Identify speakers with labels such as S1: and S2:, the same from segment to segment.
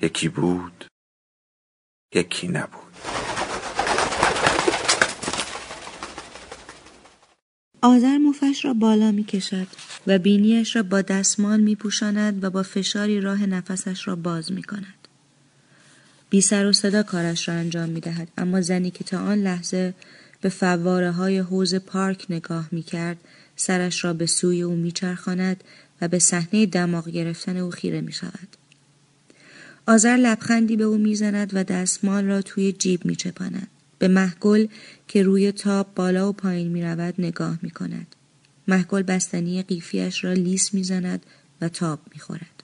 S1: یکی بود یکی نبود
S2: آذر مفش را بالا می کشد و بینیش را با دستمال می پوشاند و با فشاری راه نفسش را باز می کند. بی سر و صدا کارش را انجام می دهد اما زنی که تا آن لحظه به فواره های حوز پارک نگاه می کرد سرش را به سوی او می چرخاند و به صحنه دماغ گرفتن او خیره می شود. آذر لبخندی به او می‌زند و دستمال را توی جیب میچپاند به محگل که روی تاب بالا و پایین می رود نگاه می کند. محگل بستنی قیفیش را لیس می‌زند و تاب می خورد.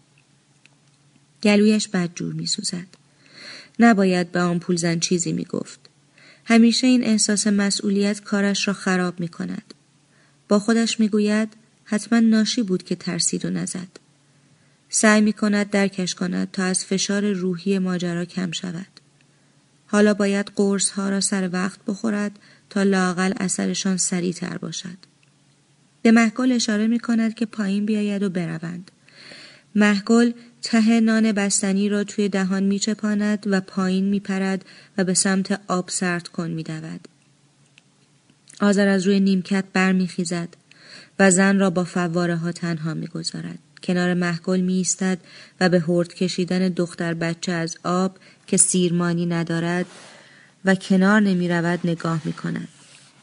S2: گلویش بدجور می سوزد. نباید به آن پولزن چیزی می گفت. همیشه این احساس مسئولیت کارش را خراب می کند. با خودش می گوید حتما ناشی بود که ترسید و نزد. سعی می کند درکش کند تا از فشار روحی ماجرا کم شود. حالا باید قرص ها را سر وقت بخورد تا لاقل اثرشان تر باشد. به محگل اشاره می کند که پایین بیاید و بروند. محگل ته نان بستنی را توی دهان می چپاند و پایین می پرد و به سمت آب سرد کن می دود. آذر از روی نیمکت برمیخیزد و زن را با فواره ها تنها می گذارد. کنار محگل می ایستد و به هرد کشیدن دختر بچه از آب که سیرمانی ندارد و کنار نمی رود نگاه می کند.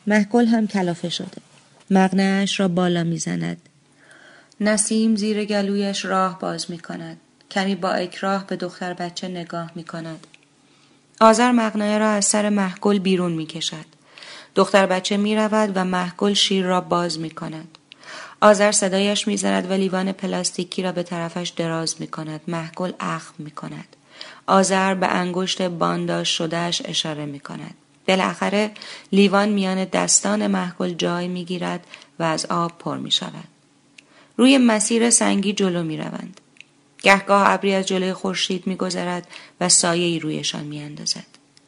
S2: محگل هم کلافه شده. مغنهش را بالا می زند. نسیم زیر گلویش راه باز می کند. کمی با اکراه به دختر بچه نگاه می کند. آذر مغنه را از سر محگل بیرون می کشد. دختر بچه می رود و محگل شیر را باز می کند. آذر صدایش می‌زند و لیوان پلاستیکی را به طرفش دراز می کند. محگل اخم می کند. آذر به انگشت بانداش شدهش اشاره می کند. بالاخره لیوان میان دستان محگل جای می گیرد و از آب پر می شود. روی مسیر سنگی جلو می روند. گهگاه ابری از جلوی خورشید می گذرد و سایه ای رویشان می اندازد.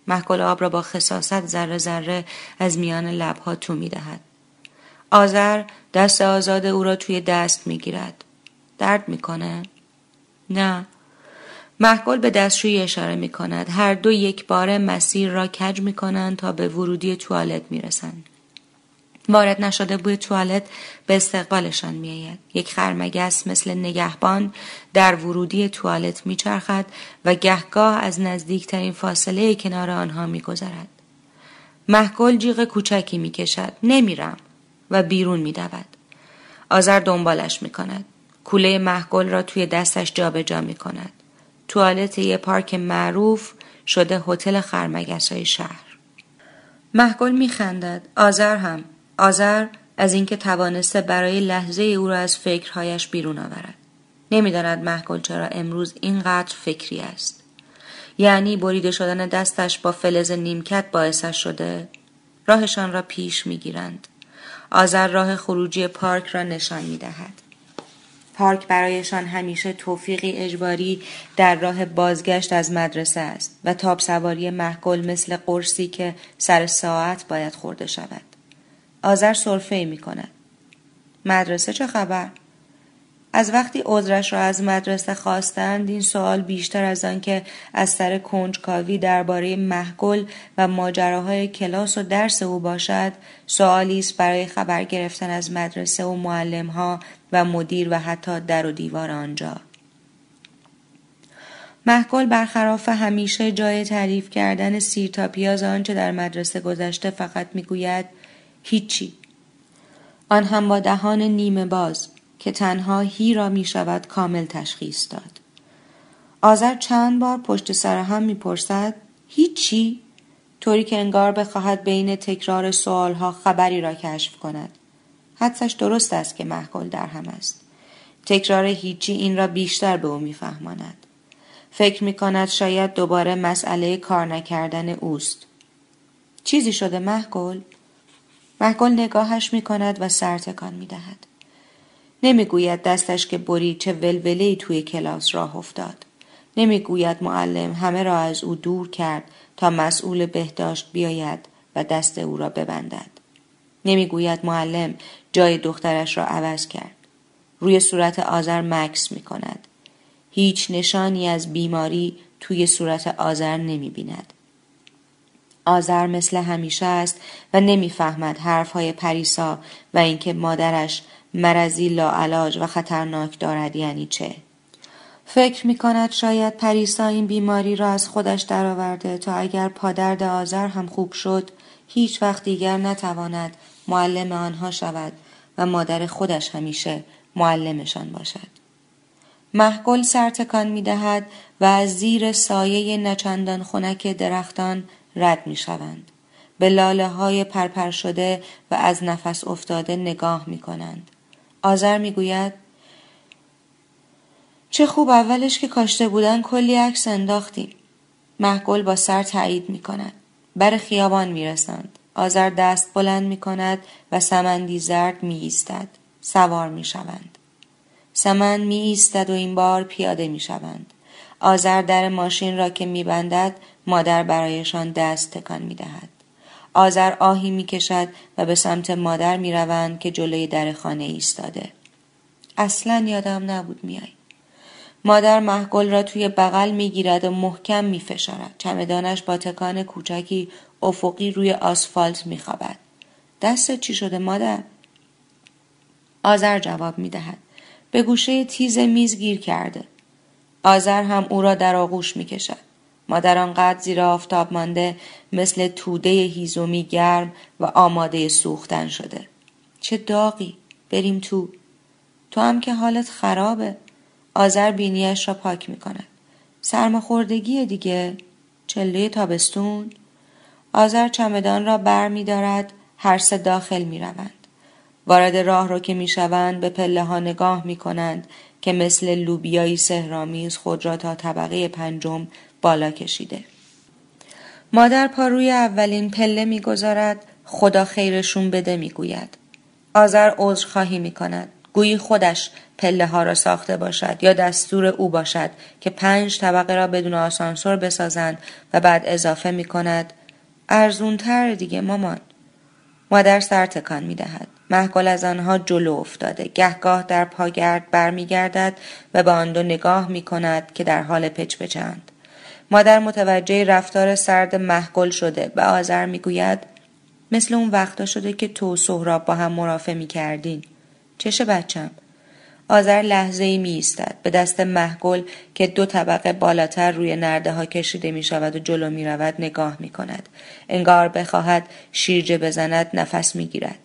S2: محگل آب را با خصاصت ذره ذره از میان لبها تو می دهد. آذر دست آزاد او را توی دست می گیرد. درد می‌کنه؟ نه. محکل به دستشویی اشاره می کند. هر دو یک بار مسیر را کج می کنند تا به ورودی توالت می رسند. وارد نشده بوی توالت به استقبالشان میآید یک خرمگس مثل نگهبان در ورودی توالت میچرخد و گهگاه از نزدیکترین فاصله کنار آنها میگذرد محکل جیغ کوچکی می‌کشد نمیرم و بیرون می دود. آذر دنبالش می کند. کوله محگل را توی دستش جابجا جا می کند. توالت یه پارک معروف شده هتل خرمگس های شهر. محگل می خندد. آذر هم. آذر از اینکه توانسته برای لحظه او را از فکرهایش بیرون آورد. نمی‌داند محگل چرا امروز اینقدر فکری است. یعنی بریده شدن دستش با فلز نیمکت باعثش شده راهشان را پیش می‌گیرند آذر راه خروجی پارک را نشان می دهد. پارک برایشان همیشه توفیقی اجباری در راه بازگشت از مدرسه است و تاب سواری محکل مثل قرصی که سر ساعت باید خورده شود. آذر صرفه می کند. مدرسه چه خبر؟ از وقتی عذرش را از مدرسه خواستند این سوال بیشتر از آنکه از سر کنجکاوی درباره محگل و ماجراهای کلاس و درس او باشد سوالی است برای خبر گرفتن از مدرسه و معلمها و مدیر و حتی در و دیوار آنجا. محگل برخلاف همیشه جای تعریف کردن سیر تا پیاز آنچه در مدرسه گذشته فقط می‌گوید هیچی. آن هم با دهان نیمه باز. که تنها هی را می شود کامل تشخیص داد. آذر چند بار پشت سر هم می‌پرسد هیچی طوری که انگار بخواهد بین تکرار سوالها خبری را کشف کند. حدسش درست است که محکل در هم است. تکرار هیچی این را بیشتر به او میفهماند فکر می کند شاید دوباره مسئله کار نکردن اوست. چیزی شده محگل محگل نگاهش می کند و سرتکان می دهد. نمی‌گوید دستش که برید چه ولوله توی کلاس راه افتاد. نمی‌گوید معلم همه را از او دور کرد تا مسئول بهداشت بیاید و دست او را ببندد. نمی‌گوید معلم جای دخترش را عوض کرد. روی صورت آذر مکس می کند هیچ نشانی از بیماری توی صورت آذر نمی بیند. آذر مثل همیشه است و نمی‌فهمد حرفهای پریسا و اینکه مادرش مرضی لاعلاج و خطرناک دارد یعنی چه فکر می کند شاید پریسا این بیماری را از خودش درآورده تا اگر پادرد آذر هم خوب شد هیچ وقت دیگر نتواند معلم آنها شود و مادر خودش همیشه معلمشان باشد محگل سرتکان می دهد و از زیر سایه نچندان خونک درختان رد می شوند. به لاله های پرپر شده و از نفس افتاده نگاه می کنند. آذر می گوید چه خوب اولش که کاشته بودن کلی عکس انداختیم. محگل با سر تایید می کند. بر خیابان می رسند. آذر دست بلند می کند و سمندی زرد می ایستد. سوار می شوند. سمن می ایستد و این بار پیاده می شوند. آذر در ماشین را که می بندد مادر برایشان دست تکان می دهد. آذر آهی می کشد و به سمت مادر می روند که جلوی در خانه ایستاده. اصلا یادم نبود میای. مادر محگل را توی بغل می گیرد و محکم می فشارد. چمدانش با تکان کوچکی افقی روی آسفالت می خوابد. دست چی شده مادر؟ آذر جواب می دهد. به گوشه تیز میز گیر کرده. آذر هم او را در آغوش می کشد. مادر آنقدر زیر آفتاب مانده مثل توده هیزومی گرم و آماده سوختن شده. چه داغی بریم تو. تو هم که حالت خرابه. آذر بینیش را پاک می کند. سرماخوردگی دیگه. چله تابستون. آذر چمدان را بر می دارد. هر سه داخل می روند. وارد راه رو که می‌شوند به پله ها نگاه می کنند که مثل لوبیایی سهرامیز خود را تا طبقه پنجم بالا کشیده. مادر پا روی اولین پله می‌گذارد خدا خیرشون بده می‌گوید. آذر می کند. گویی خودش پله ها را ساخته باشد یا دستور او باشد که پنج طبقه را بدون آسانسور بسازند و بعد اضافه می کند ارزونتر دیگه مامان. مادر سر تکان می دهد. محکل از آنها جلو افتاده گهگاه در پاگرد برمیگردد و به آن دو نگاه می کند که در حال پچ پچند مادر متوجه رفتار سرد محکل شده و آذر می‌گوید مثل اون وقتا شده که تو سهراب با هم مرافع می کردین. چش بچم؟ آذر لحظه ای می ایستد به دست محگل که دو طبقه بالاتر روی نرده ها کشیده می شود و جلو می رود نگاه می کند. انگار بخواهد شیرجه بزند نفس می گیرد.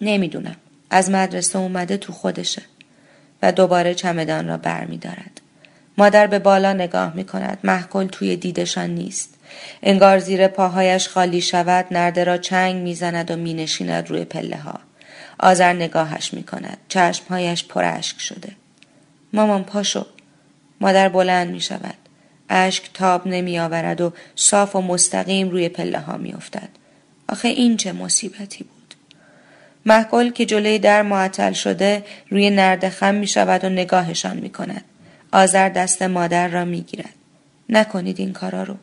S2: نمی‌دونم. از مدرسه اومده تو خودشه. و دوباره چمدان را بر می. مادر به بالا نگاه می کند. محکل توی دیدشان نیست. انگار زیر پاهایش خالی شود نرده را چنگ می‌زند و می نشیند روی پله ها. آذر نگاهش می کند. چشمهایش پرشک شده. مامان پاشو. مادر بلند می شود. اشک تاب نمی آورد و صاف و مستقیم روی پله ها می افتد. آخه این چه مصیبتی بود. محکل که جلوی در معطل شده روی نرد خم می شود و نگاهشان می کند. آذر دست مادر را می گیرد. نکنید این کارا رو.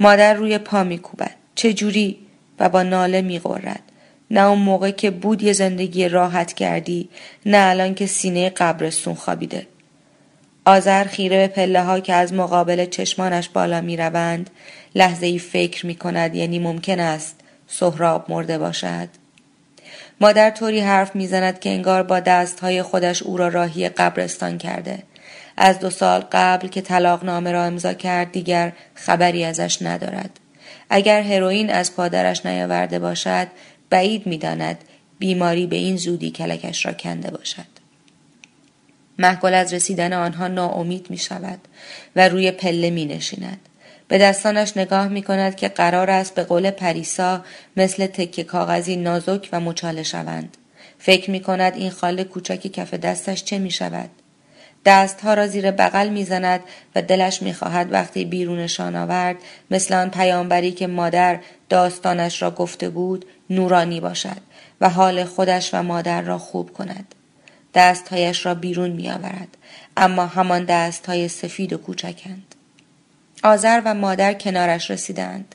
S2: مادر روی پا می کوبد. چه جوری؟ و با ناله می غرد. نه اون موقع که بود یه زندگی راحت کردی نه الان که سینه قبرستون خوابیده. آذر خیره به پله ها که از مقابل چشمانش بالا می روند لحظه ای فکر می کند یعنی ممکن است سهراب مرده باشد. مادر طوری حرف می‌زند که انگار با دستهای خودش او را راهی قبرستان کرده. از دو سال قبل که طلاق نامه را امضا کرد دیگر خبری ازش ندارد. اگر هروئین از پادرش نیاورده باشد بعید می‌داند بیماری به این زودی کلکش را کنده باشد. محکل از رسیدن آنها ناامید می شود و روی پله می نشیند. به دستانش نگاه می کند که قرار است به قول پریسا مثل تکه کاغذی نازک و مچاله شوند. فکر می کند این خاله کوچک کف دستش چه می شود؟ دستها را زیر بغل می‌زند و دلش می‌خواهد وقتی بیرونشان آورد مثل آن پیامبری که مادر داستانش را گفته بود نورانی باشد و حال خودش و مادر را خوب کند دستهایش را بیرون میآورد اما همان دستهای سفید و کوچکند آذر و مادر کنارش رسیدند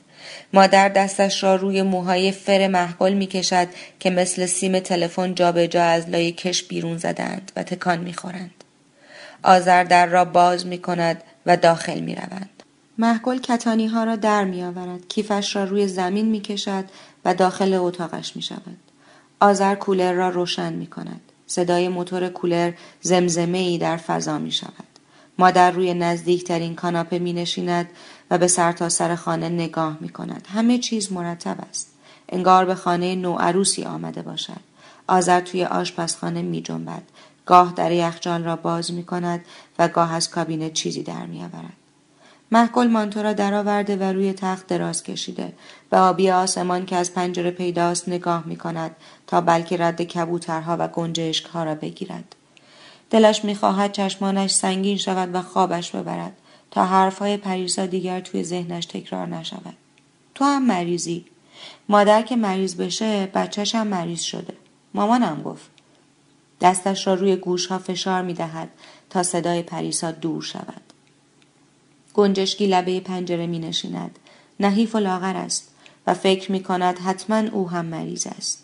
S2: مادر دستش را روی موهای فر محگل می کشد که مثل سیم تلفن جابجا از لای کش بیرون زدند و تکان می خورند. آذر در را باز می کند و داخل می روند. محگل کتانی ها را در می آورد. کیفش را روی زمین می کشد و داخل اتاقش می شود. آذر کولر را روشن می کند. صدای موتور کولر زمزمه ای در فضا می شود. مادر روی نزدیکترین کاناپه می نشیند و به سرتاسر سر خانه نگاه می کند. همه چیز مرتب است. انگار به خانه نوعروسی آمده باشد. آذر توی آشپزخانه می جنبد. گاه در یخچال را باز می کند و گاه از کابینه چیزی در می آورد. محکل مانتو را درآورده و روی تخت دراز کشیده به آبی آسمان که از پنجره پیداست نگاه می کند تا بلکه رد کبوترها و گنجشکها را بگیرد. دلش می‌خواهد چشمانش سنگین شود و خوابش ببرد تا حرفهای پریسا دیگر توی ذهنش تکرار نشود. تو هم مریضی. مادر که مریض بشه بچهش هم مریض شده. مامانم گفت. دستش را روی گوشها فشار می دهد تا صدای پریسا دور شود. گنجشکی لبه پنجره می نشیند. نحیف و لاغر است و فکر می کند حتما او هم مریض است.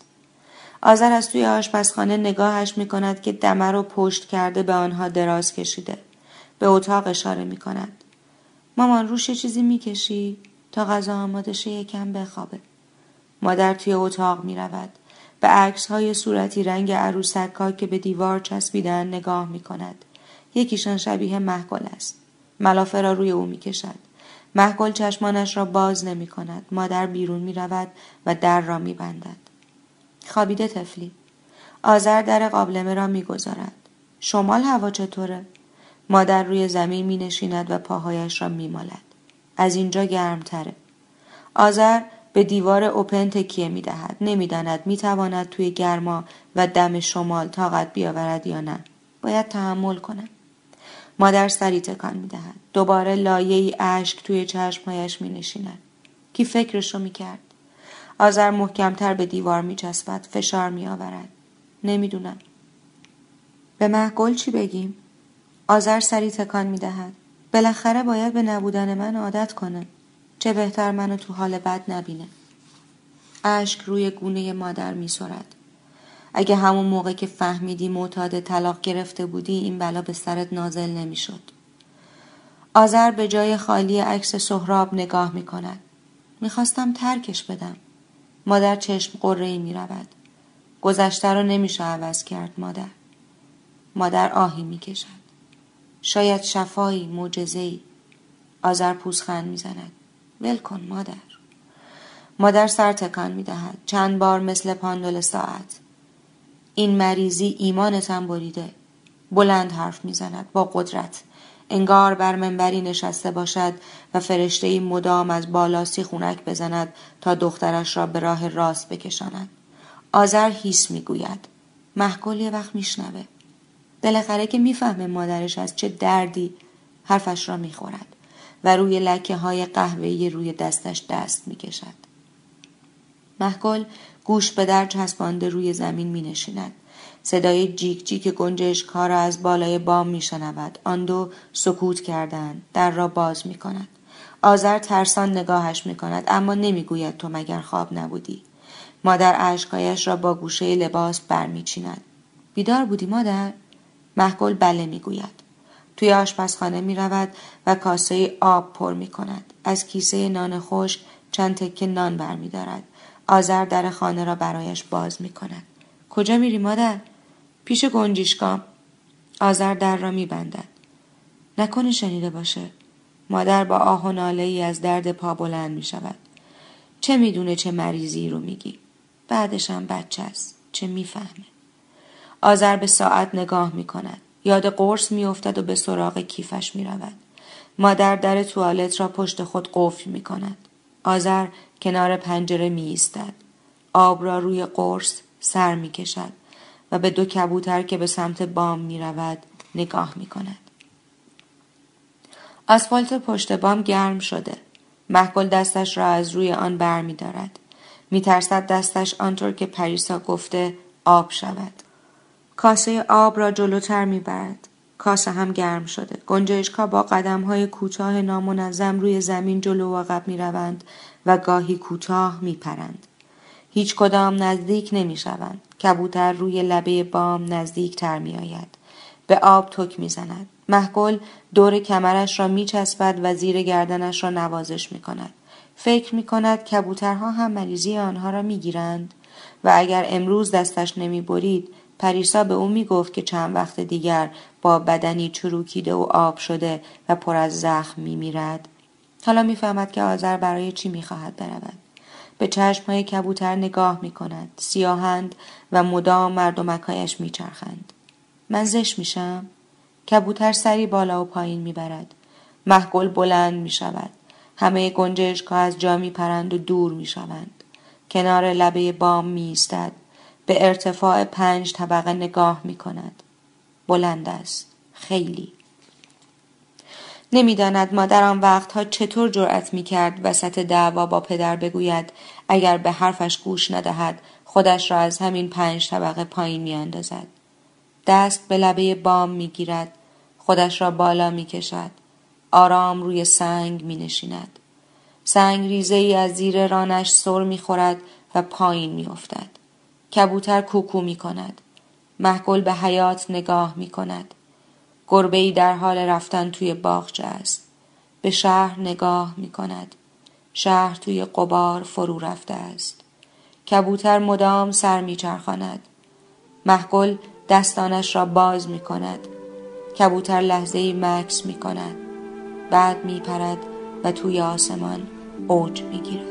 S2: آذر از توی آشپزخانه نگاهش می کند که دمه رو پشت کرده به آنها دراز کشیده. به اتاق اشاره می کند. مامان روش چیزی می کشی تا غذا آماده شه یکم بخوابه. مادر توی اتاق می رود. به عکس های صورتی رنگ عروسک که به دیوار چسبیدن نگاه می کند. یکیشان شبیه محگل است. ملافه را روی او می کشد. محگل چشمانش را باز نمی کند. مادر بیرون می رود و در را می بندد. خوابیده تفلی. آذر در قابلمه را می گذارد. شمال هوا چطوره؟ مادر روی زمین می نشیند و پاهایش را می مالد. از اینجا گرمتره. آذر به دیوار اوپن تکیه می دهد. نمی داند می تواند توی گرما و دم شمال طاقت بیاورد یا نه. باید تحمل کنم. مادر سری تکان می دهد. دوباره لایه ای اشک توی چشمهایش می نشیند. کی فکرشو می کرد؟ آذر محکمتر به دیوار می چسبد. فشار می آورد. نمی‌دونم. به محگل چی بگیم؟ آذر سری تکان می دهد. بالاخره باید به نبودن من عادت کنه. چه بهتر منو تو حال بد نبینه. اشک روی گونه مادر می سرد. اگه همون موقع که فهمیدی معتاد طلاق گرفته بودی این بلا به سرت نازل نمی‌شد. آذر به جای خالی عکس سهراب نگاه می کند. می‌خواستم ترکش بدم. مادر چشم قره ای می رود. گذشته رو نمیشه عوض کرد مادر. مادر آهی می کشد. شاید شفایی معجزه‌ای آذر پوزخند می‌زند ول کن مادر مادر سر تکان می دهد. چند بار مثل پاندول ساعت این مریضی ایمانتم بریده بلند حرف می‌زند با قدرت انگار بر منبری نشسته باشد و فرشته مدام از بالا خونک بزند تا دخترش را به راه راست بکشاند. آذر هیس می‌گوید. محکل یه وقت میشنوه. بالاخره که می‌فهمه مادرش از چه دردی حرفش را می‌خورد و روی لکه های قهوه‌ای روی دستش دست می‌کشد. محکل گوش به در چسبانده روی زمین می نشیند. صدای جیک جیک گنجش کار را از بالای بام می شنود. آن دو سکوت کردند. در را باز می کند. آذر ترسان نگاهش می کند اما نمی‌گوید تو مگر خواب نبودی. مادر اشکایش را با گوشه لباس برمیچیند. بیدار بودی مادر؟ محکل بله می‌گوید. توی آشپزخانه می رود و کاسه آب پر می کند. از کیسه نان خوش چند تکه نان برمی دارد. آذر در خانه را برایش باز می کند. کجا میری مادر؟ پیش گنجیشکام. آذر در را می بندد. نکنه شنیده باشه. مادر با آه و ناله ای از درد پا بلند می شود. چه می‌دونه چه مریضی رو میگی؟ بعدشم بچه است. چه می‌فهمه؟ آذر به ساعت نگاه می کند. یاد قرص میافتد و به سراغ کیفش می رود. مادر در توالت را پشت خود قفل می کند. آذر کنار پنجره می ایستد. آب را روی قرص سر می کشد و به دو کبوتر که به سمت بام می رود نگاه می کند. آسفالت پشت بام گرم شده. محگل دستش را از روی آن بر می دارد. می ترسد دستش آنطور که پریسا گفته آب شود. کاسه آب را جلوتر می برد. کاسه هم گرم شده. گنجشکا با قدم های کوتاه نامنظم روی زمین جلو و عقب می روند و گاهی کوتاه می پرند. هیچ کدام نزدیک نمی شوند. کبوتر روی لبه بام نزدیک تر می آید. به آب تک می زند. محگل دور کمرش را می چسبد و زیر گردنش را نوازش می کند. فکر می کند کبوترها هم مریضی آنها را می گیرند و اگر امروز دستش نمی برید پریسا به او می گفت که چند وقت دیگر با بدنی چروکیده و آب شده و پر از زخم می میرد. حالا می‌فهمد که آذر برای چی می‌خواهد برود. به چشم های کبوتر نگاه می کند. سیاهند و مدام مردمکهایش میچرخند. من زش میشم؟ کبوتر سری بالا و پایین می‌برد. محگل بلند می شود. همه گنجشکها از جا می پرند و دور می شوند. کنار لبه بام می ایستد. به ارتفاع پنج طبقه نگاه می کند. بلند است. خیلی. نمی‌داند مادر آن وقتها چطور جرأت می کرد وسط دعوا با پدر بگوید اگر به حرفش گوش ندهد خودش را از همین پنج طبقه پایین می اندازد. دست به لبه بام می گیرد. خودش را بالا می کشد. آرام روی سنگ می نشیند. سنگ ریزه ای از زیر رانش سر می خورد و پایین می افتد. کبوتر کوکو می کند. محگل به حیات نگاه می کند. گربه ای در حال رفتن توی باغچه است. به شهر نگاه می کند. شهر توی قبار فرو رفته است. کبوتر مدام سر می چرخاند. محگل دستانش را باز می کند. کبوتر لحظه ای مکس می کند. بعد می پرد و توی آسمان اوج می گیرد.